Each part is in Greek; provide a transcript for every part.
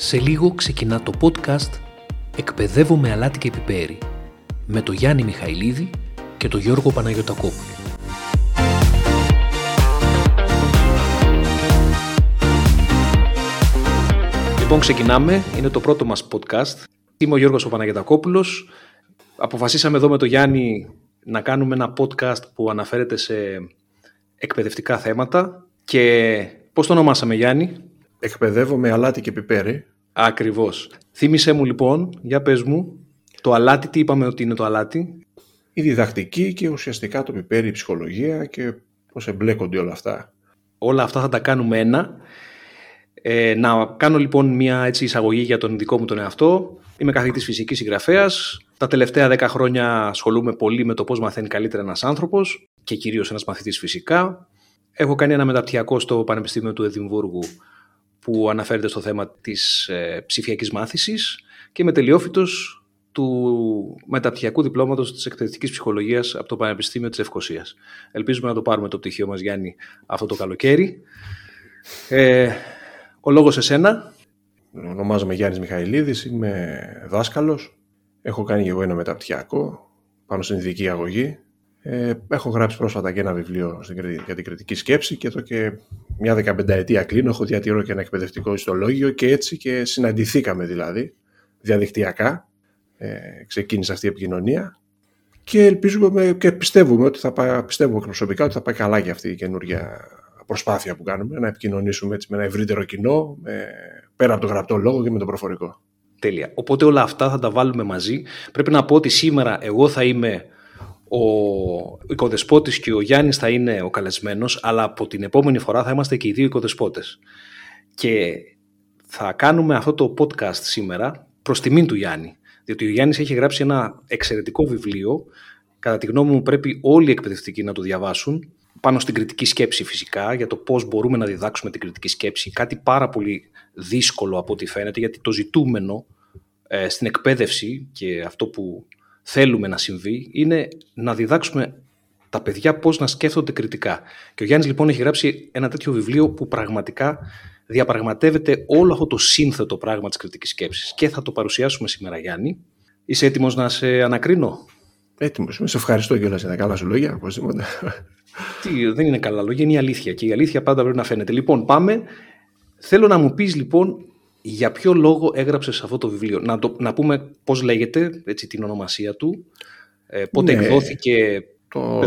Σε λίγο ξεκινά το podcast «Εκπαιδεύω με αλάτι και πιπέρι» με το Γιάννη Μιχαηλίδη και το Γιώργο Παναγιωτακόπουλο. Λοιπόν, ξεκινάμε. Είναι το πρώτο μας podcast. Είμαι ο Γιώργος ο Παναγιωτακόπουλος. Αποφασίσαμε εδώ με το Γιάννη να κάνουμε ένα podcast που αναφέρεται σε εκπαιδευτικά θέματα και πώς το ονομάσαμε Γιάννη; Εκπαιδεύω με αλάτι και πιπέρι. Ακριβώς. Θύμησέ μου λοιπόν, για πες μου, το αλάτι, τι είπαμε ότι είναι το αλάτι; Η διδακτική και ουσιαστικά το πιπέρι, η ψυχολογία και πώς εμπλέκονται όλα αυτά. Όλα αυτά θα τα κάνουμε ένα. Ε, να κάνω λοιπόν μια έτσι, εισαγωγή για τον δικό μου τον εαυτό. Είμαι καθηγητής φυσικής συγγραφέας. Τα τελευταία 10 χρόνια ασχολούμαι πολύ με το πώς μαθαίνει καλύτερα ένας άνθρωπος και κυρίως ένας μαθητής φυσικά. Έχω κάνει ένα μεταπτυχιακό στο Πανεπιστήμιο του Εδιμβούργου που αναφέρεται στο θέμα της ε, ψηφιακής μάθησης και είμαι τελειόφυτος του μεταπτυχιακού διπλώματος της εκπαιδευτικής ψυχολογίας από το Πανεπιστήμιο της Ευκοσίας. Ελπίζουμε να το πάρουμε το πτυχίο μας, Γιάννη, αυτό το καλοκαίρι. Ε, ο λόγος εσένα. Ονομάζομαι Γιάννης Μιχαηλίδης, είμαι δάσκαλος. Έχω κάνει και εγώ ένα μεταπτυχιακό πάνω στην ειδική αγωγή ε, έχω γράψει πρόσφατα και ένα βιβλίο για την κριτική σκέψη και εδώ και μια δεκαπενταετία κλείνω, έχω διατηρώ και ένα εκπαιδευτικό ιστολόγιο και έτσι και συναντηθήκαμε δηλαδή διαδικτυακά. Ε, ξεκίνησε αυτή η επικοινωνία και ελπίζουμε και πιστεύουμε ότι θα πάει, πιστεύουμε προσωπικά ότι θα πάει καλά και αυτή η καινούργια προσπάθεια που κάνουμε να επικοινωνήσουμε έτσι με ένα ευρύτερο κοινό με, πέρα από το γραπτό λόγο και με το προφορικό. Τέλεια. Οπότε όλα αυτά θα τα βάλουμε μαζί. Πρέπει να πω ότι σήμερα εγώ θα είμαι ο οικοδεσπότης και ο Γιάννης θα είναι ο καλεσμένος, αλλά από την επόμενη φορά θα είμαστε και οι δύο οικοδεσπότες. Και θα κάνουμε αυτό το podcast σήμερα προς τιμήν του Γιάννη, διότι ο Γιάννης έχει γράψει ένα εξαιρετικό βιβλίο, κατά τη γνώμη μου πρέπει όλοι οι εκπαιδευτικοί να το διαβάσουν, πάνω στην κριτική σκέψη φυσικά, για το πώς μπορούμε να διδάξουμε την κριτική σκέψη, κάτι πάρα πολύ δύσκολο από ό,τι φαίνεται, γιατί το ζητούμενο ε, στην εκπαίδευση και αυτό που θέλουμε να συμβεί είναι να διδάξουμε τα παιδιά πώς να σκέφτονται κριτικά. Και ο Γιάννης λοιπόν έχει γράψει ένα τέτοιο βιβλίο που πραγματικά διαπραγματεύεται όλο αυτό το σύνθετο πράγμα της κριτικής σκέψης. Και θα το παρουσιάσουμε σήμερα Γιάννη. Είσαι έτοιμος να σε ανακρίνω; Έτοιμος. Σε ευχαριστώ κιόλας για τα καλά σου λόγια. Τι, δεν είναι καλά λόγια, είναι η αλήθεια. Και η αλήθεια πάντα πρέπει να φαίνεται. Λοιπόν, πάμε. Θέλω να μου πεις λοιπόν για ποιο λόγο έγραψες αυτό το βιβλίο; Να, το, να πούμε πώς λέγεται, έτσι, την ονομασία του, ε, πότε ναι, εκδόθηκε... Το,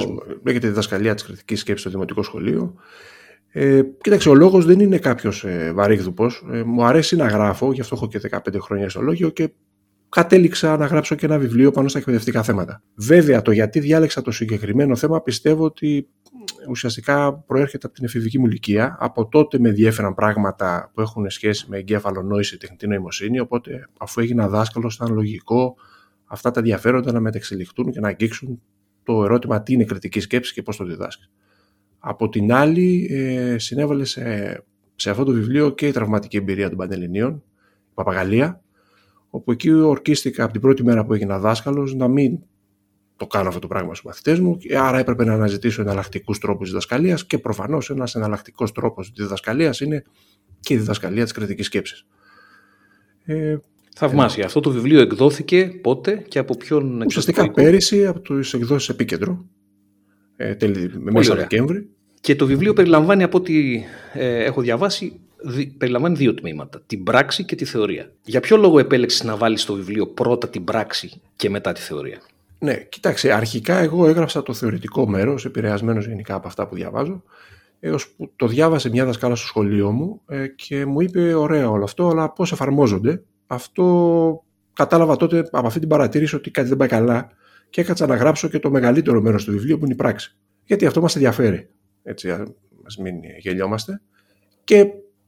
λέγεται διδασκαλία της κριτικής σκέψης στο Δημοτικό Σχολείο. Ε, κοίταξε, ο λόγος δεν είναι κάποιος ε, βαρύγδουπος. Ε, μου αρέσει να γράφω, γι' αυτό έχω και 15 χρόνια στο λόγιο και κατέληξα να γράψω και ένα βιβλίο πάνω στα εκπαιδευτικά θέματα. Βέβαια, το γιατί διάλεξα το συγκεκριμένο θέμα πιστεύω ότι ουσιαστικά προέρχεται από την εφηβική μου ηλικία. Από τότε με ενδιέφεραν πράγματα που έχουν σχέση με εγκέφαλο νόηση, τεχνητή νοημοσύνη. Οπότε, αφού έγινα δάσκαλος, ήταν λογικό αυτά τα ενδιαφέροντα να μετεξελιχθούν και να αγγίξουν το ερώτημα τι είναι κριτική σκέψη και πώς το διδάσκεις. Από την άλλη, ε, συνέβαλε σε, σε αυτό το βιβλίο και η τραυματική εμπειρία των Πανελληνίων, η Παπαγαλία, όπου εκεί ορκίστηκα από την πρώτη μέρα που έγινα δάσκαλος να μην το κάνω αυτό το πράγμα στους μαθητές μου, και άρα έπρεπε να αναζητήσω εναλλακτικούς τρόπους διδασκαλίας και προφανώς ένας εναλλακτικός τρόπος διδασκαλίας είναι και η διδασκαλία της κριτικής σκέψης. Ε, Θαυμάσια. Αυτό το βιβλίο εκδόθηκε πότε και από ποιον Ουσιαστικά πέρυσι από τι εκδόσεις Επίκεντρο. Ε, τέλη, μέσα Δεκέμβρη. Και το βιβλίο περιλαμβάνει από ό,τι ε, έχω διαβάσει περιλαμβάνει δύο τμήματα, την πράξη και τη θεωρία. Για ποιο λόγο επέλεξες να βάλεις στο βιβλίο πρώτα την πράξη και μετά τη θεωρία; Ναι, κοιτάξτε, αρχικά εγώ έγραψα το θεωρητικό μέρος, επηρεασμένος γενικά από αυτά που διαβάζω, έως που το διάβασε μια δασκάλα στο σχολείο μου ε, και μου είπε ωραία όλο αυτό, αλλά πώς εφαρμόζονται. Αυτό κατάλαβα τότε από αυτή την παρατήρηση ότι κάτι δεν πάει καλά και έκατσα να γράψω και το μεγαλύτερο μέρος του βιβλίου που είναι η πράξη. Γιατί αυτό μας ενδιαφέρει, έτσι, μας μην γελιόμαστε. Και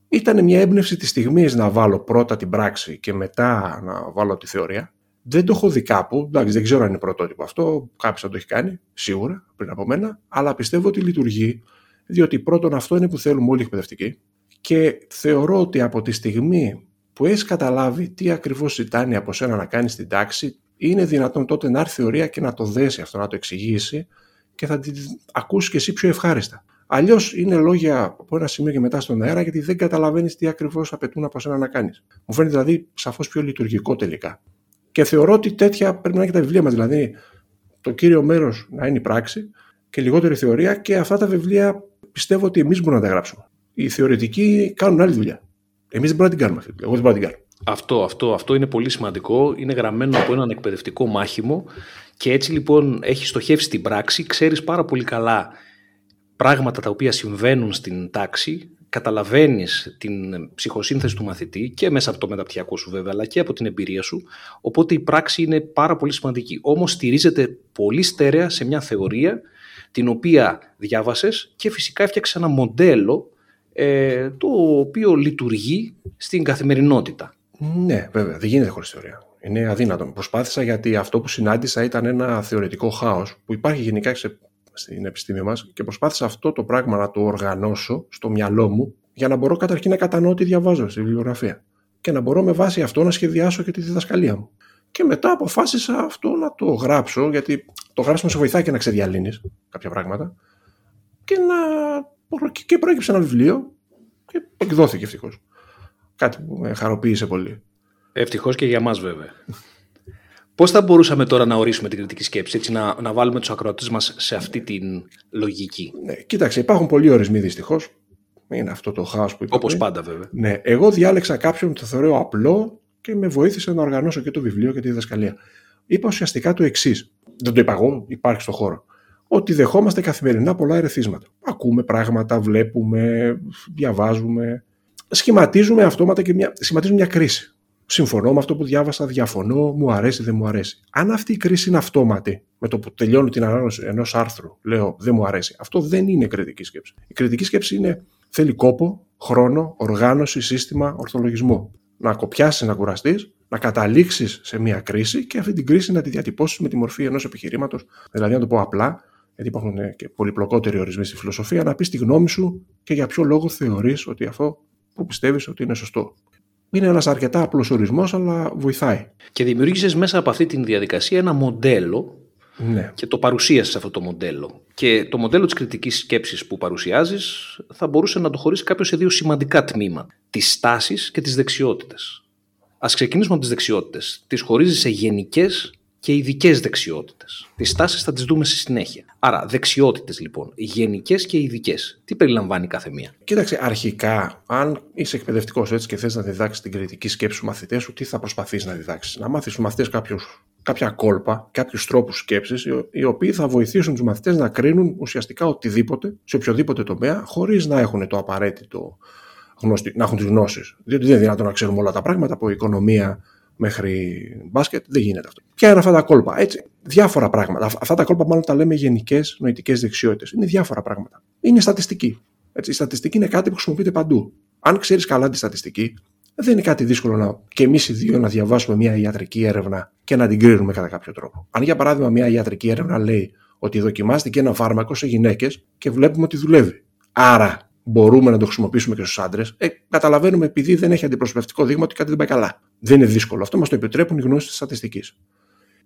ήταν μια έμπνευση τη στιγμή να βάλω πρώτα την πράξη και μετά να βάλω τη θεωρία. Δεν το έχω δει κάπου, εντάξει, δεν ξέρω αν είναι πρωτότυπο αυτό, κάποιος θα το έχει κάνει, σίγουρα, πριν από μένα, αλλά πιστεύω ότι λειτουργεί, διότι πρώτον αυτό είναι που θέλουμε όλοι οι εκπαιδευτικοί και θεωρώ ότι από τη στιγμή που έχεις καταλάβει τι ακριβώς ζητάνε από σένα να κάνεις την τάξη, είναι δυνατόν τότε να έρθει θεωρία και να το δέσει αυτό, να το εξηγήσει και θα την ακούσεις και εσύ πιο ευχάριστα. Αλλιώς είναι λόγια από ένα σημείο και μετά στον αέρα, γιατί δεν καταλαβαίνεις τι ακριβώς απαιτούν από σένα να κάνεις. Μου φαίνεται δηλαδή σαφώς πιο λειτουργικό τελικά. Και θεωρώ ότι τέτοια πρέπει να είναι και τα βιβλία μας. Δηλαδή, το κύριο μέρος να είναι η πράξη και λιγότερη θεωρία και αυτά τα βιβλία πιστεύω ότι εμείς μπορούμε να τα γράψουμε. Οι θεωρητικοί κάνουν άλλη δουλειά. Εμείς δεν μπορούμε να την κάνουμε αυτή. Εγώ δεν μπορώ να την κάνω. Αυτό, αυτό, αυτό είναι πολύ σημαντικό. Είναι γραμμένο από έναν εκπαιδευτικό μάχημο και έτσι λοιπόν έχει στοχεύσει την πράξη. Ξέρεις πάρα πολύ καλά πράγματα τα οποία συμβαίνουν στην τάξη, καταλαβαίνεις την ψυχοσύνθεση του μαθητή και μέσα από το μεταπτυχιακό σου βέβαια, αλλά και από την εμπειρία σου, οπότε η πράξη είναι πάρα πολύ σημαντική. Όμως στηρίζεται πολύ στέρεα σε μια θεωρία την οποία διάβασες και φυσικά έφτιαξες ένα μοντέλο ε, το οποίο λειτουργεί στην καθημερινότητα. Ναι, βέβαια, δεν γίνεται χωρίς θεωρία. Είναι αδύνατο. Προσπάθησα γιατί αυτό που συνάντησα ήταν ένα θεωρητικό χάος που υπάρχει γενικά στην επιστήμη μας και προσπάθησα αυτό το πράγμα να το οργανώσω στο μυαλό μου για να μπορώ καταρχήν να κατανοώ τι διαβάζω στη βιβλιογραφία και να μπορώ με βάση αυτό να σχεδιάσω και τη διδασκαλία μου. Και μετά αποφάσισα αυτό να το γράψω, γιατί το γράψιμο σε βοηθάει και να ξεδιαλύνεις κάποια πράγματα. Και, να... και προέκυψε ένα βιβλίο και εκδόθηκε ευτυχώς. Κάτι που με χαροποίησε πολύ. Ευτυχώς και για μας, βέβαια. Πώς θα μπορούσαμε τώρα να ορίσουμε την κριτική σκέψη, έτσι να, να βάλουμε τους ακροατές μας σε αυτή την λογική; Ναι, κοίταξε, υπάρχουν πολλοί ορισμοί δυστυχώς. Είναι αυτό το χάος που είπα. Όπως πάντα, βέβαια. Ναι, εγώ διάλεξα κάποιον που το θεωρώ απλό και με βοήθησε να οργανώσω και το βιβλίο και τη διδασκαλία. Είπα ουσιαστικά το εξής. Δεν το είπα εγώ, υπάρχει στο χώρο. Ότι δεχόμαστε καθημερινά πολλά ερεθίσματα. Ακούμε πράγματα, βλέπουμε, διαβάζουμε. Σχηματίζουμε αυτόματα και μια, σχηματίζουμε μια κρίση. Συμφωνώ με αυτό που διάβασα, διαφωνώ, μου αρέσει, δεν μου αρέσει. Αν αυτή η κρίση είναι αυτόματη, με το που τελειώνω την ανάγνωση ενός άρθρου, λέω δεν μου αρέσει, αυτό δεν είναι κριτική σκέψη. Η κριτική σκέψη είναι, θέλει κόπο, χρόνο, οργάνωση, σύστημα, ορθολογισμό να κοπιάσεις, να κουραστείς, να καταλήξεις σε μια κρίση και αυτή την κρίση να τη διατυπώσεις με τη μορφή ενός επιχειρήματος. Δηλαδή, να το πω απλά, γιατί υπάρχουν και πολυπλοκότεροι ορισμοί στη φιλοσοφία, να πεις τη γνώμη σου και για ποιο λόγο θεωρείς ότι αυτό που πιστεύεις ότι είναι σωστό. Είναι ένας αρκετά απλός ορισμός, αλλά βοηθάει. Και δημιούργησες μέσα από αυτή τη διαδικασία ένα μοντέλο ναι. και το παρουσίασες αυτό το μοντέλο. Και το μοντέλο της κριτικής σκέψης που παρουσιάζεις θα μπορούσε να το χωρίσεις κάποιος σε δύο σημαντικά τμήματα. Τις τάσει και τις δεξιότητες. Α ξεκινήσουμε από τις δεξιότητες. Τις χωρίζεις σε γενικές και ειδικές δεξιότητες. Τις τάσεις θα τις δούμε στη συνέχεια. Άρα, δεξιότητες λοιπόν, γενικές και ειδικές. Τι περιλαμβάνει κάθε μία; Κοίταξε, αρχικά, αν είσαι εκπαιδευτικός έτσι και θες να διδάξεις την κριτική σκέψη στου μαθητέ σου, τι θα προσπαθείς να διδάξεις; Να μάθεις στους μαθητές κάποια κόλπα, κάποιους τρόπους σκέψης, οι οποίοι θα βοηθήσουν τους μαθητές να κρίνουν ουσιαστικά οτιδήποτε, σε οποιοδήποτε τομέα, χωρίς να έχουν το απαραίτητο γνώστη, να έχουν τις γνώσεις. Διότι δεν είναι δυνατόν να ξέρουμε όλα τα πράγματα από οικονομία μέχρι μπάσκετ, δεν γίνεται αυτό. Ποια είναι αυτά τα κόλπα, έτσι. Διάφορα πράγματα. Αυτά τα κόλπα, μάλλον τα λέμε γενικές νοητικές δεξιότητες. Είναι διάφορα πράγματα. Είναι στατιστική. Έτσι, η στατιστική είναι κάτι που χρησιμοποιείται παντού. Αν ξέρεις καλά τη στατιστική, δεν είναι κάτι δύσκολο να, και εμείς οι δύο να διαβάσουμε μια ιατρική έρευνα και να την κρίνουμε κατά κάποιο τρόπο. Αν για παράδειγμα μια ιατρική έρευνα λέει ότι δοκιμάστηκε ένα φάρμακο σε γυναίκες και βλέπουμε ότι δουλεύει. Άρα μπορούμε να το χρησιμοποιήσουμε και στους άντρες, ε, καταλαβαίνουμε επειδή δεν έχει αντιπροσωπευτικό δείγμα ότι κάτι δεν πάει καλά. Δεν είναι δύσκολο. Αυτό μας το επιτρέπουν οι γνώσεις της στατιστικής.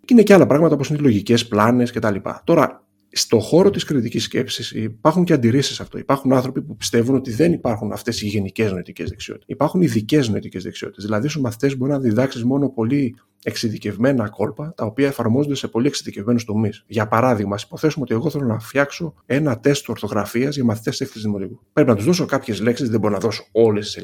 Και είναι και άλλα πράγματα όπως είναι οι λογικές πλάνες κτλ. Τώρα, στο χώρο της κριτικής σκέψης υπάρχουν και αντιρρήσεις σε αυτό. Υπάρχουν άνθρωποι που πιστεύουν ότι δεν υπάρχουν αυτές οι γενικές νοητικές δεξιότητες. Υπάρχουν ειδικές νοητικές δεξιότητες. Δηλαδή, στους μαθητές μπορεί να διδάξεις μόνο πολύ εξειδικευμένα κόλπα, τα οποία εφαρμόζονται σε πολύ εξειδικευμένους τομείς. Για παράδειγμα, ας υποθέσουμε ότι εγώ θέλω να φτιάξω ένα τεστ ορθογραφίας για μαθητές έκθεσης δημοτικού. Πρέπει να τους δώσω κάποιες λέξεις, δεν μπορώ να δώσω όλες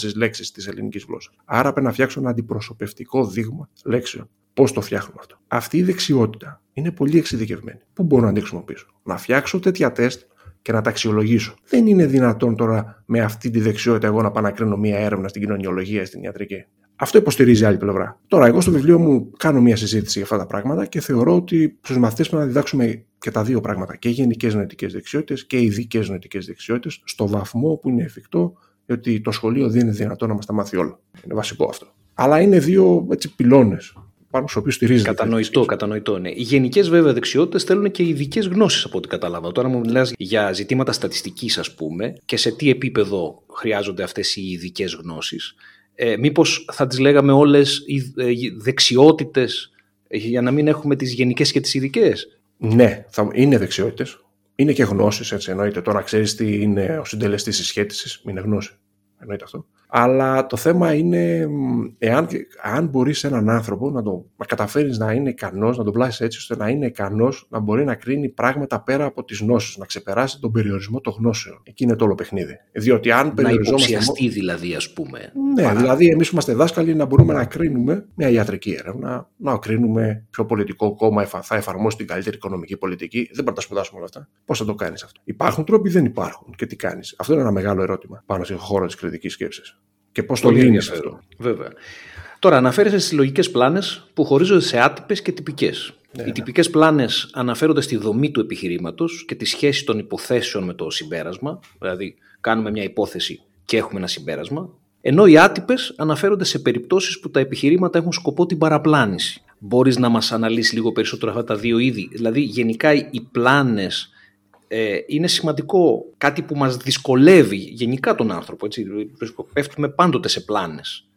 τις λέξεις της ελληνικής γλώσσας. Άρα πρέπει να φτιάξω ένα αντιπροσωπευτικό δείγμα λέξεων. Πώς το φτιάχνουμε αυτό. Αυτή η δεξιότητα είναι πολύ εξειδικευμένη. Πού μπορώ να την χρησιμοποιήσω; Να φτιάξω τέτοια τεστ και να τα αξιολογήσω. Δεν είναι δυνατόν τώρα με αυτή τη δεξιότητα εγώ να πάω να κρίνω μία έρευνα στην κοινωνιολογία ή στην ιατρική. Αυτό υποστηρίζει άλλη πλευρά. Τώρα, εγώ στο βιβλίο μου κάνω μία συζήτηση για αυτά τα πράγματα και θεωρώ ότι στους μαθητές πρέπει να διδάξουμε και τα δύο πράγματα. Και γενικές νοητικές δεξιότητες και ειδικές νοητικές δεξιότητες, στο βαθμό που είναι εφικτό, ότι το σχολείο δεν είναι δυνατόν να μας τα μάθει όλα. Είναι βασικό αυτό. Αλλά είναι δύο πυλώνες πάνω στου οποίου στηρίζεται. Κατανοητό, κατανοητό, ναι. Οι γενικές βέβαια δεξιότητες θέλουν και ειδικές γνώσεις από ό,τι καταλαβαίνω. Τώρα μου μιλάς για ζητήματα στατιστικής, ας πούμε, και σε τι επίπεδο χρειάζονται αυτές οι ειδικές γνώσεις. Ε, Μήπως θα τις λέγαμε όλες οι ε, δεξιότητες για να μην έχουμε τις γενικές και τις ειδικές; Ναι, θα, είναι δεξιότητες. Είναι και γνώσεις, έτσι εννοείται. Τώρα ξέρεις τι είναι ο συντελεστής της σχέτισης, είναι γνώση. Εννοείται αυτό. Αλλά το θέμα είναι εάν, αν μπορείς έναν άνθρωπο να το να καταφέρεις να είναι ικανός, να τον πλάσεις έτσι ώστε να είναι ικανός να μπορεί να κρίνει πράγματα πέρα από τις γνώσεις, να ξεπεράσει τον περιορισμό των γνώσεων. Εκεί είναι το όλο παιχνίδι. Διότι αν περιοριζόμαστε. Να υποψιαστεί δηλαδή, ας πούμε. Ναι, παρά... δηλαδή εμείς είμαστε δάσκαλοι να μπορούμε να κρίνουμε μια ιατρική έρευνα, να κρίνουμε ποιο πολιτικό κόμμα θα εφαρμόσει την καλύτερη οικονομική πολιτική. Δεν πρέπει να τα σπουδάσουμε όλα αυτά. Πώς θα το κάνεις αυτό; Υπάρχουν τρόποι, δεν υπάρχουν. Και τι κάνεις; Αυτό είναι ένα μεγάλο ερώτημα πάνω στον χώρο της κριτικής σκέψης και πώς το λύνει αυτό. Βέβαια. Τώρα αναφέρεσαι στις λογικές πλάνες που χωρίζονται σε άτυπες και τυπικές. Ναι, Οι ναι. τυπικές πλάνες αναφέρονται στη δομή του επιχειρήματος και τη σχέση των υποθέσεων με το συμπέρασμα, δηλαδή κάνουμε μια υπόθεση και έχουμε ένα συμπέρασμα, ενώ οι άτυπες αναφέρονται σε περιπτώσεις που τα επιχειρήματα έχουν σκοπό την παραπλάνηση. Μπορείς να μας αναλύσεις λίγο περισσότερο αυτά τα δύο είδη; Δηλαδή γενικά οι πλάνες ε, είναι σημαντικό κάτι που μας δυσκολεύει γενικά τον άνθρωπο. Έτσι. Πέφτουμε πάντοτε σε πλάνες.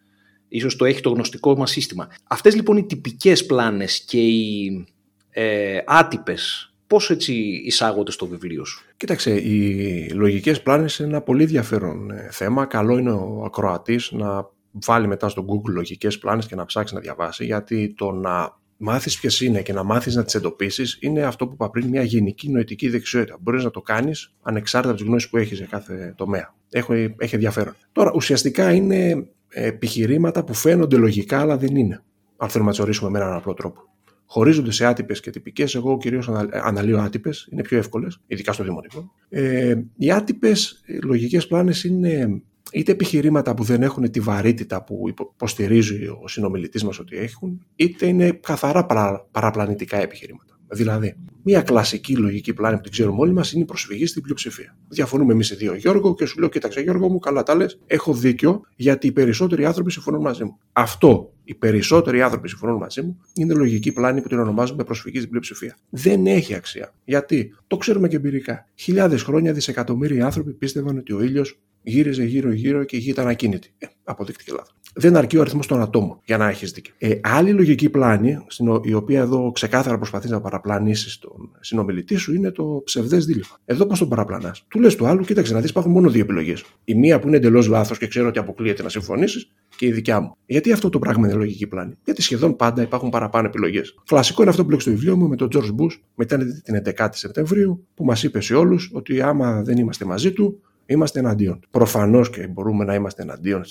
Ίσως το έχει το γνωστικό μας σύστημα. Αυτές λοιπόν οι τυπικές πλάνες και οι ε, άτυπες Πώς έτσι εισάγονται στο βιβλίο σου; Κοίταξε, οι λογικές πλάνες είναι ένα πολύ ενδιαφέρον ε, θέμα. Καλό είναι ο ακροατής να βάλει μετά στο Google λογικές πλάνες και να ψάξει να διαβάσει, γιατί το να μάθεις ποιες είναι και να μάθεις να τις εντοπίσεις είναι αυτό που είπα πριν, μια γενική νοητική δεξιότητα. Μπορείς να το κάνεις ανεξάρτητα από τις γνώσεις που έχεις σε κάθε τομέα. Έχει, έχει ενδιαφέρον. Τώρα, ουσιαστικά είναι επιχειρήματα που φαίνονται λογικά, αλλά δεν είναι. Αν θέλουμε να τις ορίσουμε με έναν απλό τρόπο. Χωρίζονται σε άτυπες και τυπικές. Εγώ κυρίως αναλύω άτυπες, είναι πιο εύκολες, ειδικά στο δημοτικό. Ε, οι άτυπες λογικές πλάνες είναι είτε επιχειρήματα που δεν έχουν τη βαρύτητα που υποστηρίζει ο συνομιλητής μας ότι έχουν, είτε είναι καθαρά παραπλανητικά επιχειρήματα. Δηλαδή, μια κλασική λογική πλάνη που την ξέρουμε όλοι μας είναι η προσφυγή στην πλειοψηφία. Διαφωνούμε εμείς οι δύο, Γιώργο, και σου λέω: Κοίταξε, Γιώργο μου, καλά τα λες. Έχω δίκιο γιατί οι περισσότεροι άνθρωποι συμφωνούν μαζί μου. Αυτό, οι περισσότεροι άνθρωποι συμφωνούν μαζί μου, είναι λογική πλάνη που την ονομάζουμε προσφυγή στην πλειοψηφία. Δεν έχει αξία. Γιατί, το ξέρουμε και εμπειρικά. Χιλιάδες χρόνια δισεκατομμύρια άνθρωποι πίστευαν ότι ο ήλιος γύριζε γύρω-γύρω και η γη ήταν ακίνητη. Ε, αποδείχτηκε λάθος. Δεν αρκεί ο αριθμός των ατόμων για να έχεις δίκιο. Ε, άλλη λογική πλάνη, η οποία εδώ ξεκάθαρα προσπαθείς να παραπλανήσεις τον συνομιλητή σου, είναι το ψευδές δίλημα. Εδώ πώς τον παραπλανάς; Του λες του άλλου, κοίταξε να δεις, υπάρχουν μόνο δύο επιλογές. Η μία που είναι εντελώς λάθος και ξέρω ότι αποκλείεται να συμφωνήσεις, και η δικιά μου. Γιατί αυτό το πράγμα είναι λογική πλάνη; Γιατί σχεδόν πάντα υπάρχουν παραπάνω επιλογές. Κλασικό είναι αυτό που λέω στο βιβλίο μου με τον George Bush μετά την 11η Σεπτεμβρίου, που μας είπε σε όλους ότι άμα δεν είμαστε μαζί του, είμαστε εναντίον. Προφανώς και μπορούμε να είμαστε εναντίον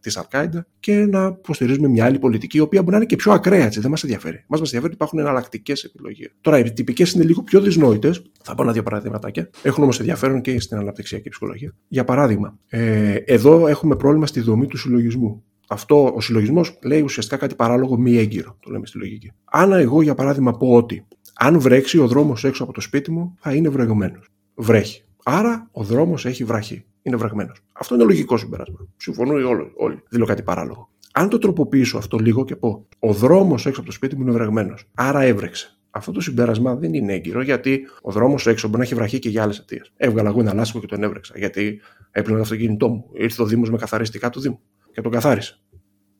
της Αλκάιντα και να υποστηρίζουμε μια άλλη πολιτική, η οποία μπορεί να είναι και πιο ακραία, έτσι, δεν μας ενδιαφέρει. Μας ενδιαφέρει ότι υπάρχουν εναλλακτικές επιλογές. Τώρα, οι τυπικές είναι λίγο πιο δυσνόητες. Θα πω ένα δύο παραδείγματάκια. Έχουν όμως ενδιαφέρον και στην αναπτυξιακή ψυχολογία. Για παράδειγμα, ε, εδώ έχουμε πρόβλημα στη δομή του συλλογισμού. Αυτό ο συλλογισμός λέει ουσιαστικά κάτι παράλογο μη έγκυρο, το λέμε στη λογική. Αν εγώ, για παράδειγμα, πω ότι αν βρέξει ο δρόμος έξω από το σπίτι μου, θα είναι βρεγωμένο. Βρέχει. Άρα ο δρόμος έχει βραχεί. Είναι βραγμένος. Αυτό είναι λογικό συμπέρασμα. Συμφωνούν όλοι. όλοι. Δεν λέω κάτι παράλογο. Αν το τροποποιήσω αυτό λίγο και πω Ο δρόμος έξω από το σπίτι μου είναι βραγμένος. Άρα έβρεξε. Αυτό το συμπέρασμα δεν είναι έγκυρο γιατί ο δρόμος έξω μπορεί να έχει βραχεί και για άλλες αιτίες. Έβγαλα εγώ ένα λάσιμο και τον έβρεξα. Γιατί έπλαινε το αυτοκίνητό μου. Ήρθε ο Δήμος με καθαριστικά του Δήμου και τον καθάρισε.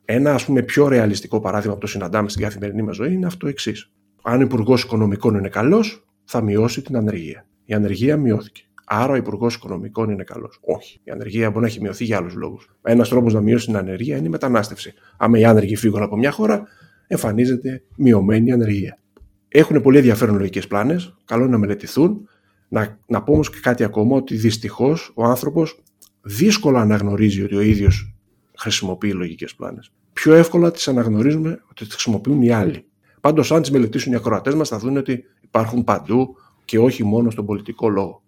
Ένα ας πούμε πιο ρεαλιστικό παράδειγμα που το συναντάμε στην καθημερινή μας ζωή είναι αυτό εξής. Αν ο Υπουργός Οικονομικών είναι καλός, θα μειώσει την ανεργία. Η ανεργία μειώθηκε. Άρα ο Υπουργός Οικονομικών είναι καλός. Όχι. Η ανεργία μπορεί να έχει μειωθεί για άλλους λόγους. Ένας τρόπος να μειώσει την ανεργία είναι η μετανάστευση. Αν οι άνεργοι φύγουν από μια χώρα, εμφανίζεται μειωμένη ανεργία. Έχουν πολύ ενδιαφέρον λογικές πλάνες. Καλό είναι να μελετηθούν. Να, να πω όμως και κάτι ακόμα, ότι δυστυχώς ο άνθρωπος δύσκολα αναγνωρίζει ότι ο ίδιος χρησιμοποιεί λογικές πλάνες. Πιο εύκολα τις αναγνωρίζουμε ότι τις χρησιμοποιούν οι άλλοι. Πάντως, αν τις μελετήσουν οι ακροατές μας, θα δουν ότι υπάρχουν παντού και όχι μόνο στον πολιτικό λόγο.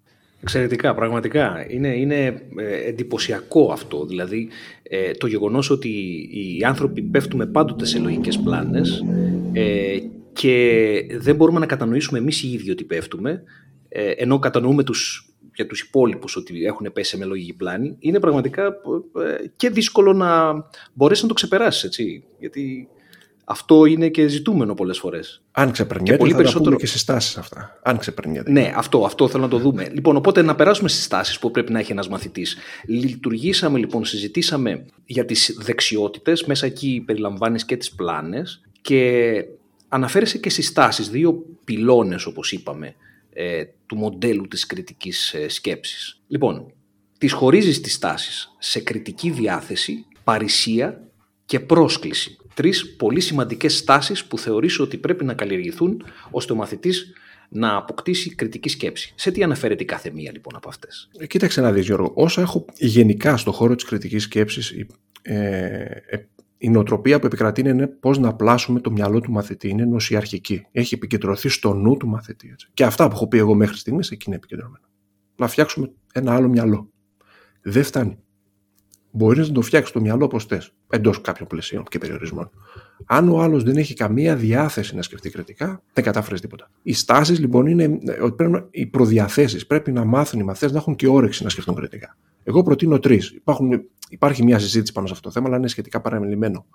Εξαιρετικά, πραγματικά. Είναι, είναι ε, εντυπωσιακό αυτό. Δηλαδή, ε, το γεγονός ότι οι άνθρωποι πέφτουμε πάντοτε σε λογικές πλάνες ε, και δεν μπορούμε να κατανοήσουμε εμείς οι ίδιοι ότι πέφτουμε, ε, ενώ κατανοούμε τους, για τους υπόλοιπους ότι έχουν πέσει με λογική πλάνη, είναι πραγματικά ε, και δύσκολο να μπορέσεις να το ξεπεράσεις, έτσι. Γιατί αυτό είναι και ζητούμενο πολλές φορές. Αν ξεπερνιέται, πολύ θα περισσότερο... πούμε και συστάσεις αυτά. Αν ξεπερνιέται. Ναι, αυτό, αυτό θέλω να το δούμε. Λοιπόν, οπότε να περάσουμε στις στάσεις που πρέπει να έχει ένας μαθητής. Λειτουργήσαμε λοιπόν, συζητήσαμε για τις δεξιότητες. Μέσα εκεί περιλαμβάνεις και τις πλάνες και αναφέρεσαι και στις τάσει. Δύο πυλώνες, όπως είπαμε, ε, του μοντέλου της κριτικής ε, σκέψης. Λοιπόν, τις χωρίζεις τις τάσεις σε κριτική διάθεση, παρησία και πρόσκληση. Τρεις πολύ σημαντικές στάσεις που θεωρείς ότι πρέπει να καλλιεργηθούν ώστε ο μαθητής να αποκτήσει κριτική σκέψη. Σε τι αναφέρεται η κάθε μία λοιπόν από αυτές; Ε, κοίταξε να δεις Γιώργο, όσα έχω γενικά στο χώρο της κριτικής σκέψης ε, η νοοτροπία που επικρατεί είναι πώς να πλάσουμε το μυαλό του μαθητή. Είναι νοσιαρχική. Έχει επικεντρωθεί στο νου του μαθητή. Έτσι. Και αυτά που έχω πει εγώ μέχρι στιγμής εκεί είναι επικεντρωμένα. Να φτιάξουμε ένα άλλο μυαλό. Δεν φτάνει. Μπορείς να το φτιάξεις το μυαλό όπως θες, εντός κάποιων πλαισίων και περιορισμών. Αν ο άλλος δεν έχει καμία διάθεση να σκεφτεί κριτικά, δεν κατάφερες τίποτα. Οι στάσεις λοιπόν είναι ότι πρέπει, οι προδιαθέσεις πρέπει να μάθουν οι μαθητές να έχουν και όρεξη να σκεφτούν κριτικά. Εγώ προτείνω τρεις. Υπάρχει μια συζήτηση πάνω σε αυτό το θέμα, αλλά είναι σχετικά παραμελημένο.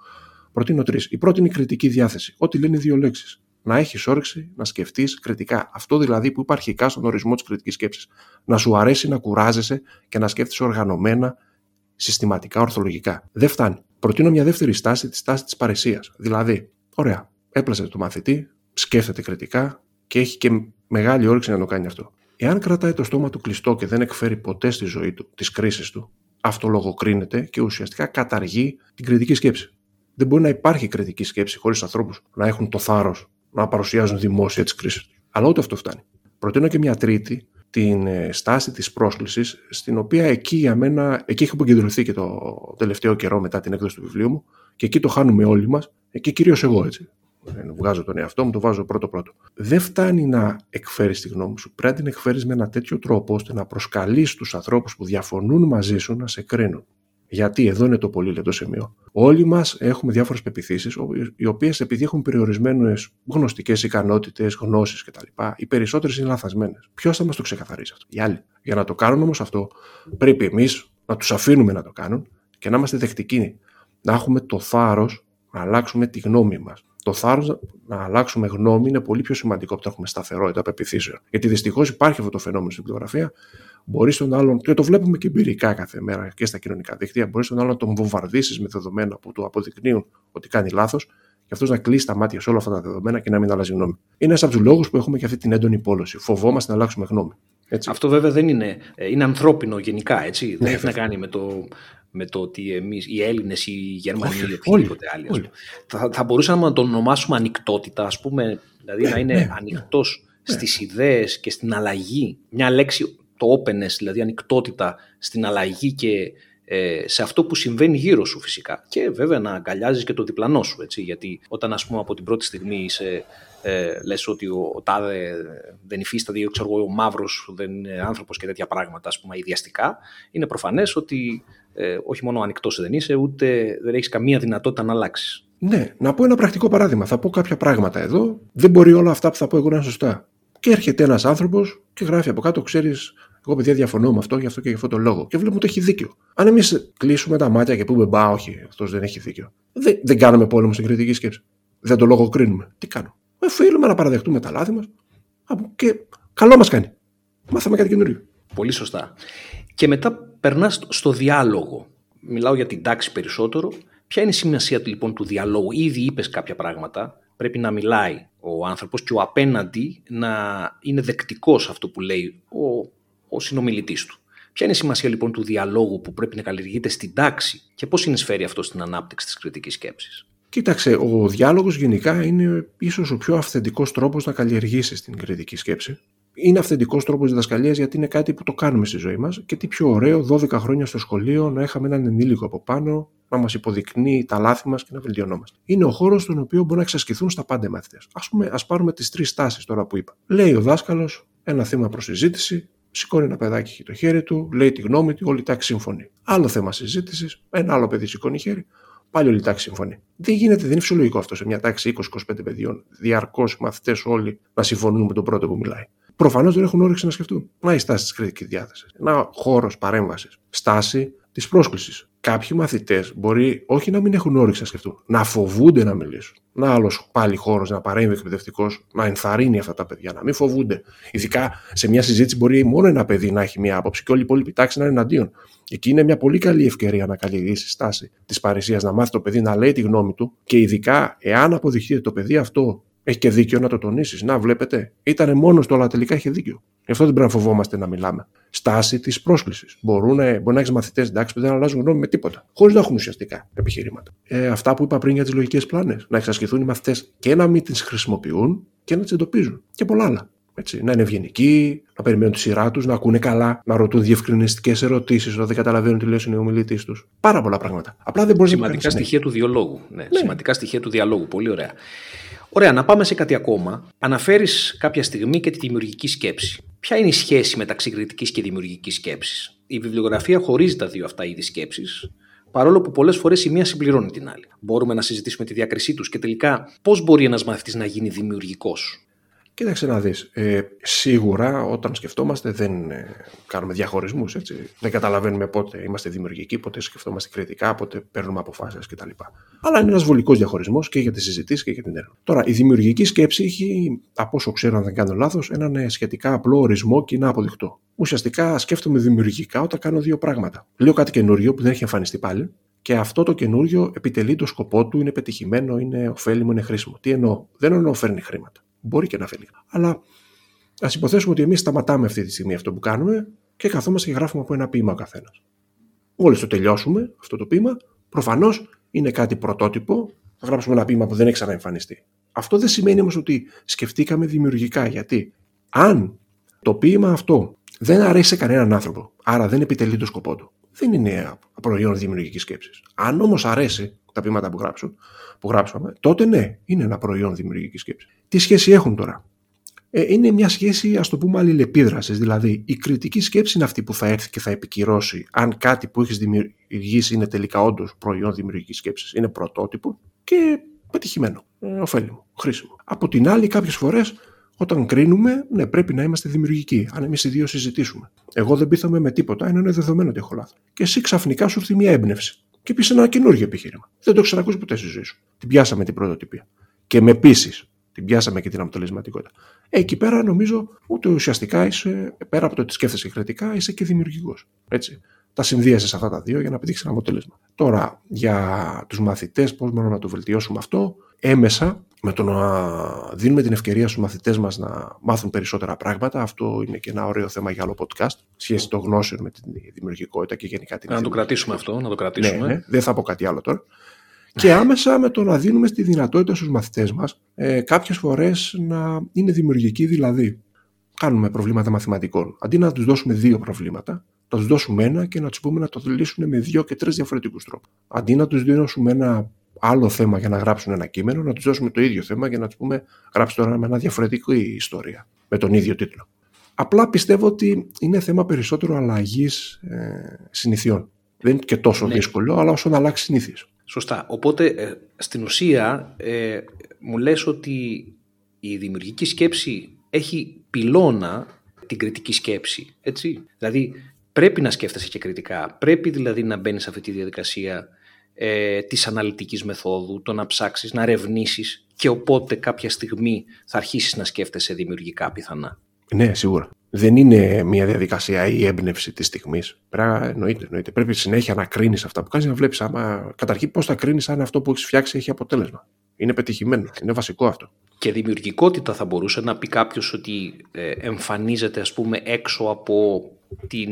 Προτείνω τρεις. Η πρώτη είναι η κριτική διάθεση. Ό,τι λένε δύο λέξεις. Να έχεις όρεξη να σκεφτείς κριτικά. Αυτό δηλαδή που υπάρχει αρχικά στον ορισμό της κριτικής σκέψης. Να σου αρέσει να κουράζεσαι και να σκέφτεσαι οργανωμένα, συστηματικά, ορθολογικά. Δεν φτάνει. Προτείνω μια δεύτερη στάση, τη στάση της παρεσίας. Δηλαδή, ωραία, έπλασε το μαθητή, σκέφτεται κριτικά και έχει και μεγάλη όρεξη να το κάνει αυτό. Εάν κρατάει το στόμα του κλειστό και δεν εκφέρει ποτέ στη ζωή του τι κρίσει του, αυτό λογοκρίνεται και ουσιαστικά καταργεί την κριτική σκέψη. Δεν μπορεί να υπάρχει κριτική σκέψη χωρίς ανθρώπους να έχουν το θάρρος να παρουσιάζουν δημόσια τις κρίσεις τους. Αλλά ούτε αυτό φτάνει. Προτείνω και μια τρίτη, την ε, στάση της πρόσκλησης, στην οποία εκεί για μένα, εκεί έχω αποκεντρωθεί και το τελευταίο καιρό μετά την έκδοση του βιβλίου μου και εκεί το χάνουμε όλοι μας, εκεί κυρίως εγώ έτσι βγάζω τον εαυτό μου, το βάζω πρώτο-πρώτο. Δεν φτάνει να εκφέρεις τη γνώμη σου. Πρέπει να την εκφέρεις με ένα τέτοιο τρόπο ώστε να προσκαλείς τους ανθρώπους που διαφωνούν μαζί σου να σε κρίνουν. Γιατί εδώ είναι το πολύ λεπτό σημείο. Όλοι μας έχουμε διάφορες πεπιθήσεις, οι οποίες επειδή έχουν περιορισμένες γνωστικές ικανότητες, γνώσεις κτλ., οι περισσότερες είναι λαθασμένε. Ποιος θα μας το ξεκαθαρίσει αυτό, οι άλλοι. Για να το κάνουν όμως αυτό, πρέπει εμείς να τους αφήνουμε να το κάνουν και να είμαστε δεκτικοί. Να έχουμε το θάρρος να αλλάξουμε τη γνώμη μας το θάρρος να αλλάξουμε γνώμη είναι πολύ πιο σημαντικό από το να έχουμε σταθερότητα πεπιθήσεων. Γιατί δυστυχώς υπάρχει αυτό το φαινόμενο στην πληογραφία. Μπορείς τον άλλον, και το βλέπουμε και εμπειρικά κάθε μέρα και στα κοινωνικά δίκτυα, μπορείς τον άλλον να τον βομβαρδίσεις με δεδομένα που του αποδεικνύουν ότι κάνει λάθος και αυτός να κλείσει τα μάτια σε όλα αυτά τα δεδομένα και να μην αλλάζει γνώμη. Είναι ένας από τους λόγους που έχουμε και αυτή την έντονη πόλωση. Φοβόμαστε να αλλάξουμε γνώμη. Έτσι. Αυτό βέβαια δεν είναι, ε, είναι ανθρώπινο γενικά, έτσι. Ναι, δεν έχει να κάνει με το, με το ότι εμείς, οι Έλληνες, οι Γερμανοί ή οποιοδήποτε άλλοι. Θα, θα μπορούσαμε να το ονομάσουμε ανοιχτότητα, ας πούμε, δηλαδή να είναι ναι, ανοιχτός ναι. στις ιδέες και στην αλλαγή. Μια λέξη, το openness, δηλαδή ανοιχτότητα στην αλλαγή και ε, σε αυτό που συμβαίνει γύρω σου φυσικά. Και βέβαια να αγκαλιάζεις και το διπλανό σου, έτσι, γιατί όταν ας πούμε από την πρώτη στιγμή είσαι ε, λες ότι ο, ο τάδε δεν υφίσταται ή ξέρω, ο μαύρος δεν είναι άνθρωπος και τέτοια πράγματα ας πούμε ιδιαστικά, είναι προφανές ότι ε, όχι μόνο ανοιχτός δεν είσαι, ούτε δεν έχεις καμία δυνατότητα να αλλάξεις. Ναι, να πω ένα πρακτικό παράδειγμα. Θα πω κάποια πράγματα εδώ. Δεν μπορεί όλα αυτά που θα πω εγώ να είναι σωστά. Και έρχεται ένας άνθρωπος και γράφει από κάτω, ξέρεις, εγώ παιδιά διαφωνώ με αυτό, γι' αυτό και γι' αυτό το λόγο. Και βλέπουμε ότι έχει δίκιο. Αν εμείς κλείσουμε τα μάτια και πούμε Μπα, όχι, αυτός δεν έχει δίκιο. Δεν, δεν κάνουμε πόλεμο στην κριτική σκέψη. Δεν το λόγο κρίνουμε. Τι κάνουμε. Οφείλουμε να παραδεχτούμε τα λάθη μας και καλό μας κάνει. Μάθαμε κάτι καινούριο. Πολύ σωστά. Και μετά περνάς στο διάλογο. Μιλάω για την τάξη περισσότερο. Ποια είναι η σημασία λοιπόν του διαλόγου; Ήδη είπες κάποια πράγματα. Πρέπει να μιλάει ο άνθρωπος και ο απέναντι να είναι δεκτικός αυτό που λέει ο, ο συνομιλητής του. Ποια είναι η σημασία λοιπόν του διαλόγου που πρέπει να καλλιεργείται στην τάξη και πώς συνεισφέρει αυτό στην ανάπτυξη της κριτικής σκέψης; Κοίταξε, ο διάλογος γενικά είναι ίσως ο πιο αυθεντικός τρόπος να καλλιεργήσεις την κριτική σκέψη είναι αυθεντικός τρόπος διδασκαλίας γιατί είναι κάτι που το κάνουμε στη ζωή μας και τι πιο ωραίο 12 χρόνια στο σχολείο να είχαμε έναν ενήλικο από πάνω να μας υποδεικνύει τα λάθη μας και να βελτιωνόμαστε. Είναι ο χώρος στον οποίο μπορεί να εξασκηθούν στα πάντα μαθητές. Α πούμε, ας πάρουμε τις τρεις τάσεις τώρα που είπα. Λέει ο δάσκαλος ένα θέμα προς συζήτηση, σηκώνει ένα παιδάκι έχει το χέρι του, λέει τη γνώμη του, όλη η τάξη συμφωνεί. Άλλο θέμα συζήτησης, ένα άλλο παιδί σηκώνει χέρι, πάλι όλη η τάξη συμφωνεί. Δεν γίνεται, δεν είναι φυσιολογικό αυτό σε μια τάξη 20-25 παιδιών, διαρκώς μαθητές όλοι να συμφωνούν με τον πρώτο που μιλάει προφανώς δεν έχουν όρεξη να σκεφτούν. Να η στάση της κριτικής διάθεσης. Ένα χώρος παρέμβασης. Στάση της πρόσκλησης. Κάποιοι μαθητές μπορεί όχι να μην έχουν όρεξη να σκεφτούν, να φοβούνται να μιλήσουν. Να άλλος πάλι χώρος να παρέμβει εκπαιδευτικός, να ενθαρρύνει αυτά τα παιδιά, να μην φοβούνται. Ειδικά σε μια συζήτηση μπορεί μόνο ένα παιδί να έχει μια άποψη και όλη η υπόλοιπη τάξη να είναι εναντίον. Εκεί είναι μια πολύ καλή ευκαιρία να καλλιεργήσει στάση της παρησίας, να μάθει το παιδί να λέει τη γνώμη του και ειδικά εάν αποδειχθεί ότι το παιδί αυτό Έχει και δίκιο να το τονίσεις. Να, βλέπετε, ήταν μόνος του, αλλά τελικά είχε δίκιο. Γι' αυτό δεν πρέπει να φοβόμαστε να μιλάμε. Στάση της πρόσκλησης. Μπορεί να έχεις μαθητές εντάξει που δεν αλλάζουν γνώμη με τίποτα. Χωρίς να έχουν ουσιαστικά επιχειρήματα. Ε, αυτά που είπα πριν για τις λογικές πλάνες. Να εξασκηθούν οι μαθητές και να μην τις χρησιμοποιούν και να τις εντοπίζουν. Και πολλά άλλα. Έτσι, να είναι ευγενικοί, να περιμένουν τη σειρά τους, να ακούνε καλά, να ρωτούν διευκρινιστικές ερωτήσεις όταν δεν καταλαβαίνουν τι λέει ο ομιλητής τους. Πάρα πολλά πράγματα. Απλά δεν μπορείς Σημαντικά να στοιχεία του διαλόγου. Ναι, ναι. Σημαντικά στοιχεία του διαλόγου. Πολύ ωραία. Ωραία, να πάμε σε κάτι ακόμα. Αναφέρεις κάποια στιγμή και τη δημιουργική σκέψη. Ποια είναι η σχέση μεταξύ κριτικής και δημιουργικής σκέψης; Η βιβλιογραφία χωρίζει τα δύο αυτά είδη σκέψης, παρόλο που πολλές φορές η μία συμπληρώνει την άλλη. Μπορούμε να συζητήσουμε τη διάκρισή τους και τελικά πώς μπορεί ένας μαθητής να γίνει δημιουργικός; Κοίταξε να δεις, ε, σίγουρα όταν σκεφτόμαστε δεν ε, κάνουμε διαχωρισμούς, έτσι. Δεν καταλαβαίνουμε πότε είμαστε δημιουργικοί, πότε σκεφτόμαστε κριτικά, πότε παίρνουμε αποφάσεις κτλ. Αλλά είναι ένας βολικός διαχωρισμός και για τις συζητήσεις και για την έρευνα. Τώρα, η δημιουργική σκέψη έχει, από όσο ξέρω αν δεν κάνω λάθος, έναν ε, σχετικά απλό ορισμό και είναι αποδεικτό. Ουσιαστικά σκέφτομαι δημιουργικά όταν κάνω δύο πράγματα. Λέω κάτι καινούριο που δεν έχει εμφανιστεί πάλι και αυτό το καινούριο επιτελεί το σκοπό του, είναι πετυχημένο, είναι ωφέλιμο, είναι χρήσιμο. Τι εννοώ, δεν εννοώ φέρνει χρήματα. Μπορεί και να φέρνει. Αλλά ας υποθέσουμε ότι εμείς σταματάμε αυτή τη στιγμή αυτό που κάνουμε και καθόμαστε και γράφουμε από ένα ποίημα ο καθένας. Μόλις το τελειώσουμε αυτό το ποίημα, προφανώς είναι κάτι πρωτότυπο. Θα γράψουμε ένα ποίημα που δεν έχει ξαναεμφανιστεί. Αυτό δεν σημαίνει όμως ότι σκεφτήκαμε δημιουργικά. Γιατί αν το ποίημα αυτό δεν αρέσει σε κανέναν άνθρωπο, άρα δεν επιτελεί το σκοπό του, δεν είναι προϊόν δημιουργικής σκέψης. Αν όμως αρέσει τα ποίηματα που, γράψουν, που γράψαμε, τότε ναι, είναι ένα προϊόν δημιουργικής σκέψης. Τι σχέση έχουν τώρα; Ε, είναι μια σχέση, ας το πούμε, αλληλεπίδρασης. Δηλαδή, η κριτική σκέψη είναι αυτή που θα έρθει και θα επικυρώσει αν κάτι που έχεις δημιουργήσει είναι τελικά όντως προϊόν δημιουργικής σκέψης. Είναι πρωτότυπο και πετυχημένο, ε, ωφέλιμο, χρήσιμο. Από την άλλη, κάποιες φορές όταν κρίνουμε, ναι, πρέπει να είμαστε δημιουργικοί. Αν εμείς οι δύο συζητήσουμε. Εγώ δεν πείθαμε με τίποτα, ενώ είναι δεδομένο ότι έχω λάθος. Και εσύ ξαφνικά σου έρθει μια έμπνευση. Και πεις ένα καινούργιο επιχείρημα. Δεν το ξανακούσει ποτέ στη ζωή σου. Την πιάσαμε την πρωτοτυπία. Και με πείσει. Την πιάσαμε και την αποτελεσματικότητα. Ε, εκεί πέρα νομίζω ότι ουσιαστικά είσαι, πέρα από το ότι σκέφτεσαι κριτικά, είσαι και δημιουργικός. Έτσι. Τα συνδύασες αυτά τα δύο για να πετύχεις ένα αποτέλεσμα. Τώρα, για τους μαθητές, πώς μπορούμε να το βελτιώσουμε αυτό, έμεσα με το να δίνουμε την ευκαιρία στους μαθητές μας να μάθουν περισσότερα πράγματα. Αυτό είναι και ένα ωραίο θέμα για άλλο podcast. Σχέση των γνώσεων με τη δημιουργικότητα και γενικά την Να το κρατήσουμε αυτό, να το κρατήσουμε. Ναι, ναι, δεν θα πω κάτι άλλο τώρα. και άμεσα με το να δίνουμε στη δυνατότητα στους μαθητές μας ε, κάποιες φορές να είναι δημιουργικοί δηλαδή. Κάνουμε προβλήματα μαθηματικών. Αντί να τους δώσουμε δύο προβλήματα, να τους δώσουμε ένα και να τους πούμε να το λύσουν με δύο και τρεις διαφορετικούς τρόπους. Αντί να τους δώσουμε ένα άλλο θέμα για να γράψουν ένα κείμενο, να τους δώσουμε το ίδιο θέμα και να τους πούμε γράψει τώρα με ένα διαφορετική ιστορία, με τον ίδιο τίτλο. Απλά πιστεύω ότι είναι θέμα περισσότερο αλλαγής ε, συνηθιών. Δεν είναι και τόσο ναι. δύσκολο, αλλά όσο να αλλάξει συνήθειε. Σωστά. Οπότε ε, στην ουσία ε, μου λες ότι η δημιουργική σκέψη έχει πυλώνα την κριτική σκέψη. Έτσι. Δηλαδή πρέπει να σκέφτεσαι και κριτικά. Πρέπει δηλαδή να μπαίνεις σε αυτή τη διαδικασία ε, της αναλυτικής μεθόδου, το να ψάξεις, να ερευνήσεις και οπότε κάποια στιγμή θα αρχίσεις να σκέφτεσαι δημιουργικά πιθανά. Ναι, σίγουρα. Δεν είναι μια διαδικασία ή έμπνευση της στιγμής. Εννοείται, εννοείται. Πρέπει συνέχεια να κρίνεις αυτά που κάνεις, να βλέπεις. Καταρχήν, πώς θα κρίνεις αν αυτό που έχεις φτιάξει έχει αποτέλεσμα. Είναι πετυχημένο. Είναι βασικό αυτό. Και δημιουργικότητα θα μπορούσε να πει κάποιος ότι ε, εμφανίζεται, ας πούμε, έξω από την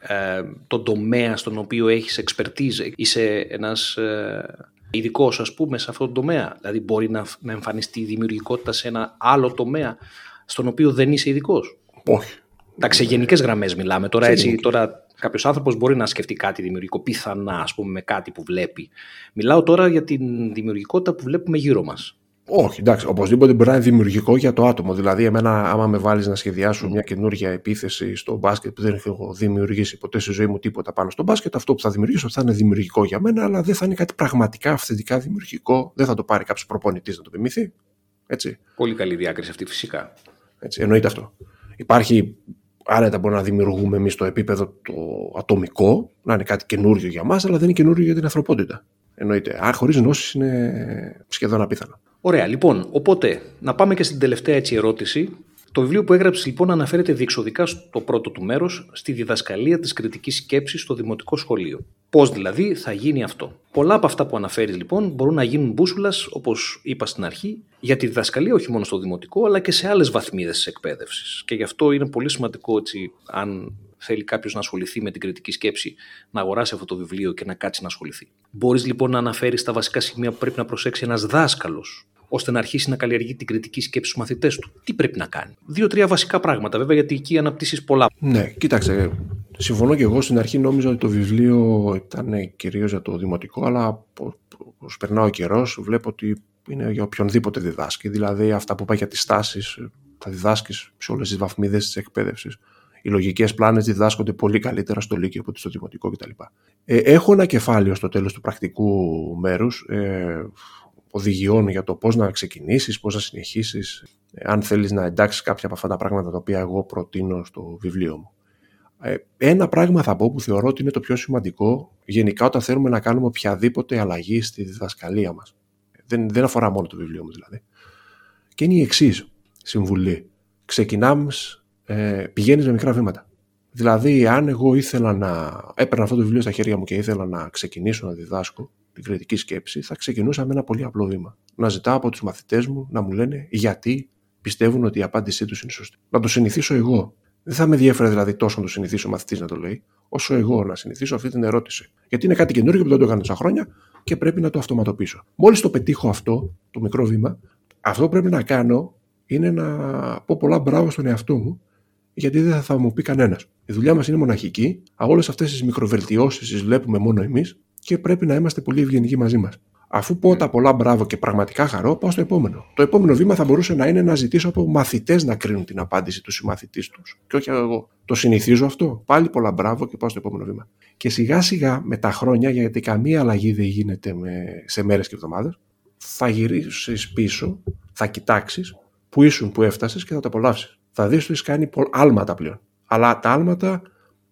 ε, τον τομέα στον οποίο έχεις expertise. Είσαι ένας ε, ειδικός, ας πούμε, σε αυτόν τον τομέα. Δηλαδή μπορεί να, να εμφανιστεί δημιουργικότητα σε ένα άλλο τομέα στον οποίο δεν είσαι ειδικός. Όχι. Εντάξει, σε γενικές γραμμές μιλάμε. Τώρα, έτσι, τώρα κάποιος άνθρωπος μπορεί να σκεφτεί κάτι δημιουργικό, πιθανά, ας πούμε, με κάτι που βλέπει. Μιλάω τώρα για την δημιουργικότητα που βλέπουμε γύρω μας. Όχι, εντάξει, οπωσδήποτε μπορεί να είναι δημιουργικό για το άτομο. Δηλαδή, εμένα, άμα με βάλεις να σχεδιάσω μια καινούργια επίθεση στο μπάσκετ που δεν έχω δημιουργήσει ποτέ στη ζωή μου τίποτα πάνω στο μπάσκετ, αυτό που θα δημιουργήσω θα είναι δημιουργικό για μένα, αλλά δεν θα είναι κάτι πραγματικά αυθεντικά δημιουργικό. Δεν θα το πάρει κάποιος προπονητής να το πιμηθεί. Έτσι. Πολύ καλή διάκριση αυτή, φυσικά. Έτσι, εννοείται αυτό. Υπάρχει άνετα μπορεί να δημιουργούμε εμείς το επίπεδο το ατομικό, να είναι κάτι καινούριο για μας, αλλά δεν είναι καινούριο για την ανθρωπότητα. Εννοείται. Αν χωρίς γνώσεις είναι σχεδόν απίθανο. Ωραία, λοιπόν, οπότε να πάμε και στην τελευταία έτσι ερώτηση Το βιβλίο που έγραψες λοιπόν αναφέρεται διεξοδικά στο πρώτο του μέρος στη διδασκαλία της κριτικής σκέψης στο δημοτικό σχολείο. Πώς δηλαδή θα γίνει αυτό; Πολλά από αυτά που αναφέρεις λοιπόν μπορούν να γίνουν μπούσουλας, όπως είπα στην αρχή, για τη διδασκαλία όχι μόνο στο δημοτικό, αλλά και σε άλλες βαθμίδες της εκπαίδευσης. Και γι' αυτό είναι πολύ σημαντικό έτσι, αν θέλει κάποιος να ασχοληθεί με την κριτική σκέψη, να αγοράσει αυτό το βιβλίο και να κάτσει να ασχοληθεί. Μπορείς λοιπόν να αναφέρεις τα βασικά σημεία που πρέπει να προσέξει ένας δάσκαλος ώστε να αρχίσει να καλλιεργεί την κριτική σκέψη στους μαθητές του. Τι πρέπει να κάνει; Δύο-τρία βασικά πράγματα, βέβαια, γιατί εκεί αναπτύσσεις πολλά. Ναι, κοίταξε. Συμφωνώ και εγώ στην αρχή νόμιζα ότι το βιβλίο ήταν κυρίως για το δημοτικό, αλλά ως περνά ο καιρός βλέπω ότι είναι για οποιονδήποτε διδάσκει. Δηλαδή, αυτά που πάει για τις τάσεις θα διδάσκεις σε όλες τις βαθμίδες της εκπαίδευσης. Οι λογικές πλάνες διδάσκονται πολύ καλύτερα στο Λύκειο από ότι στο Δημοτικό κτλ. Ε, έχω ένα κεφάλαιο στο τέλος του πρακτικού μέρους ε, οδηγιών για το πώς να ξεκινήσεις, πώς να συνεχίσεις, ε, αν θέλεις να εντάξεις κάποια από αυτά τα πράγματα τα οποία εγώ προτείνω στο βιβλίο μου. Ε, ένα πράγμα θα πω που θεωρώ ότι είναι το πιο σημαντικό γενικά όταν θέλουμε να κάνουμε οποιαδήποτε αλλαγή στη διδασκαλία μας. Δεν, δεν αφορά μόνο το βιβλίο μου δηλαδή. Και είναι η εξής συμβουλή. Ξεκινάμε ε, πηγαίνεις με μικρά βήματα. Δηλαδή, αν εγώ ήθελα να έπαιρνα αυτό το βιβλίο στα χέρια μου και ήθελα να ξεκινήσω να διδάσκω την κριτική σκέψη, θα ξεκινούσα με ένα πολύ απλό βήμα. Να ζητάω από τους μαθητές μου να μου λένε γιατί πιστεύουν ότι η απάντησή τους είναι σωστή. Να το συνηθίσω εγώ. Δεν θα με διέφερε δηλαδή τόσο να το συνηθίσω ο μαθητής να το λέει, όσο εγώ να συνηθίσω αυτή την ερώτηση. Γιατί είναι κάτι καινούργιο που δεν το έκανα τόσα χρόνια και πρέπει να το αυτοματοποιήσω. Μόλις το πετύχω αυτό, το μικρό βήμα, αυτό που πρέπει να κάνω είναι να πω πολλά μπράβο στον εαυτό μου γιατί δεν θα μου πει κανένας. Η δουλειά μας είναι μοναχική, όλες αυτές τις μικροβελτιώσεις τις βλέπουμε μόνο εμείς και πρέπει να είμαστε πολύ ευγενικοί μαζί μας. Αφού πω τα πολλά μπράβο και πραγματικά χαρώ, πάω στο επόμενο. Το επόμενο βήμα θα μπορούσε να είναι να ζητήσω από μαθητές να κρίνουν την απάντηση τους συμμαθητή τους. Και όχι εγώ. Το συνηθίζω αυτό. Πάλι πολλά μπράβο και πάω στο επόμενο βήμα. Και σιγά σιγά με τα χρόνια, γιατί καμία αλλαγή δεν γίνεται με... σε μέρες και εβδομάδες, θα γυρίσεις πίσω, θα κοιτάξεις που ήσουν, που έφτασες και θα το απολαύσεις θα δεις ότι έχεις κάνει άλματα πλέον. Αλλά τα άλματα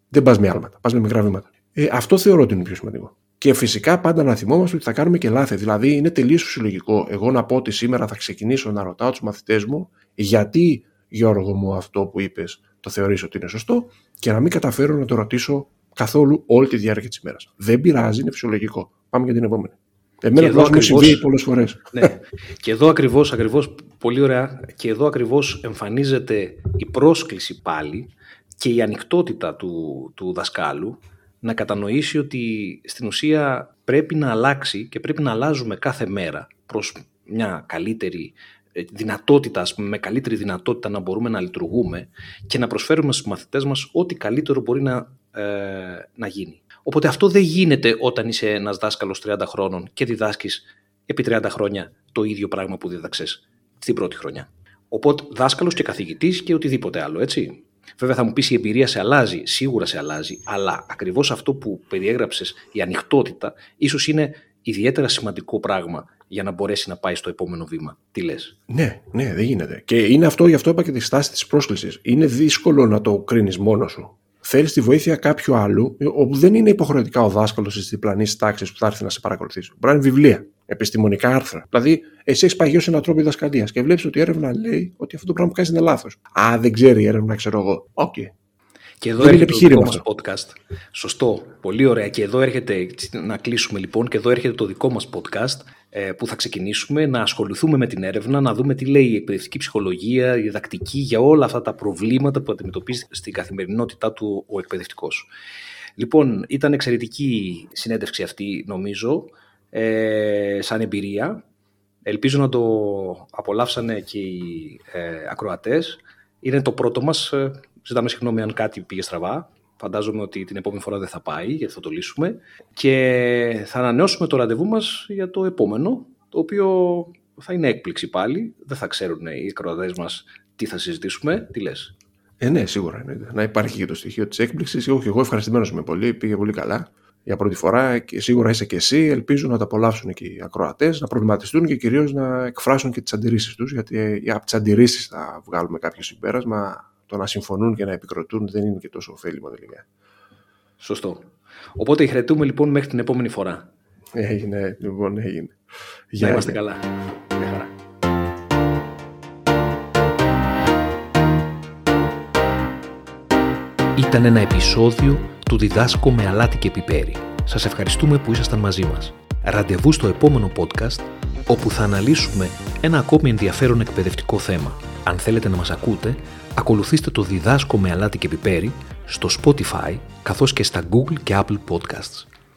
δεν πας με άλματα, πας με μικρά βήματα. Ε, αυτό θεωρώ ότι είναι πιο σημαντικό. Και φυσικά πάντα να θυμόμαστε ότι θα κάνουμε και λάθη. Δηλαδή, είναι τελείως φυσιολογικό εγώ να πω ότι σήμερα θα ξεκινήσω να ρωτάω τους μαθητές μου γιατί, Γιώργο μου, αυτό που είπες το θεωρείς ότι είναι σωστό και να μην καταφέρω να το ρωτήσω καθόλου όλη τη διάρκεια της ημέρας. Δεν πειράζει, είναι φυσιολογικό. Πάμε για την επόμενη. Εμένα το μου συμβεί πολλές φορές. Ναι. και εδώ ακριβώς, ακριβώς, πολύ ωραία, και εδώ ακριβώς εμφανίζεται η πρόσκληση πάλι και η ανοιχτότητα του, του δασκάλου να κατανοήσει ότι στην ουσία πρέπει να αλλάξει και πρέπει να αλλάζουμε κάθε μέρα προς μια καλύτερη ε, δυνατότητα, με καλύτερη δυνατότητα να μπορούμε να λειτουργούμε και να προσφέρουμε στους μαθητές μας ό,τι καλύτερο μπορεί να, ε, να γίνει. Οπότε αυτό δεν γίνεται όταν είσαι ένας δάσκαλος 30 χρόνων και διδάσκεις επί 30 χρόνια το ίδιο πράγμα που δίδαξες στην πρώτη χρονιά. Οπότε δάσκαλος και καθηγητής και οτιδήποτε άλλο, έτσι. Βέβαια θα μου πεις η εμπειρία σε αλλάζει, σίγουρα σε αλλάζει, αλλά ακριβώς αυτό που περιέγραψες, η ανοιχτότητα, ίσως είναι ιδιαίτερα σημαντικό πράγμα για να μπορέσει να πάει στο επόμενο βήμα. Τι λες; Ναι, ναι, δεν γίνεται. Και είναι αυτό, γι' αυτό είπα και τη στάση της πρόσκλησης. Είναι δύσκολο να το κρίνεις μόνος σου θέλει τη βοήθεια κάποιου άλλου, όπου δεν είναι υποχρεωτικά ο δάσκαλος της διπλανής τάξης που θα έρθει να σε παρακολουθήσει. Μπορεί να είναι βιβλία, επιστημονικά άρθρα. Δηλαδή, εσύ έχεις παγιώσει έναν τρόπο διδασκαλίας και βλέπεις ότι η έρευνα λέει ότι αυτό το πράγμα που κάνεις είναι λάθος. Α, δεν ξέρει η έρευνα, ξέρω εγώ. OK. Okay. Και εδώ έρχεται το δικό μας podcast. Σωστό. Πολύ ωραία. Και εδώ έρχεται, να κλείσουμε λοιπόν, και εδώ έρχεται το δικό μας podcast ε, που θα ξεκινήσουμε να ασχοληθούμε με την έρευνα, να δούμε τι λέει η εκπαιδευτική ψυχολογία, η διδακτική για όλα αυτά τα προβλήματα που αντιμετωπίζει στην καθημερινότητά του ο εκπαιδευτικός. Λοιπόν, ήταν εξαιρετική συνέντευξη αυτή νομίζω, ε, σαν εμπειρία. Ελπίζω να το απολαύσανε και οι ε, ακροατές. Είναι το πρώτο μας, ε, ζητάμε συγγνώμη αν κάτι πήγε στραβά, Φαντάζομαι ότι την επόμενη φορά δεν θα πάει, γιατί θα το λύσουμε. Και θα ανανεώσουμε το ραντεβού μας για το επόμενο, το οποίο θα είναι έκπληξη πάλι. Δεν θα ξέρουν οι εκροατές μας τι θα συζητήσουμε. Τι λες; Ε, ναι, σίγουρα. Ναι. Να υπάρχει και το στοιχείο της έκπληξης. Εγώ, εγώ ευχαριστημένος είμαι πολύ, πήγε πολύ καλά για πρώτη φορά και σίγουρα είσαι και εσύ. Ελπίζω να τα απολαύσουν και οι ακροατές, να προβληματιστούν και κυρίως να εκφράσουν και τις αντιρρήσεις τους, γιατί από τις αντιρρήσεις θα βγάλουμε κάποιο συμπέρασμα το να συμφωνούν και να επικροτούν δεν είναι και τόσο ωφέλιμο τελικά. Σωστό. Οπότε χαιρετούμε λοιπόν μέχρι την επόμενη φορά. Έγινε, λοιπόν, έγινε. Να είμαστε καλά. Μια χαρά. Ήταν ένα επεισόδιο του Διδάσκω με αλάτι και πιπέρι. Σας ευχαριστούμε που ήσασταν μαζί μας. Ραντεβού στο επόμενο podcast, όπου θα αναλύσουμε ένα ακόμη ενδιαφέρον εκπαιδευτικό θέμα. Αν θέλετε να μας ακούτε, ακολουθήστε το Διδάσκω με αλάτι και πιπέρι στο Spotify, καθώς και στα Google και Apple Podcasts.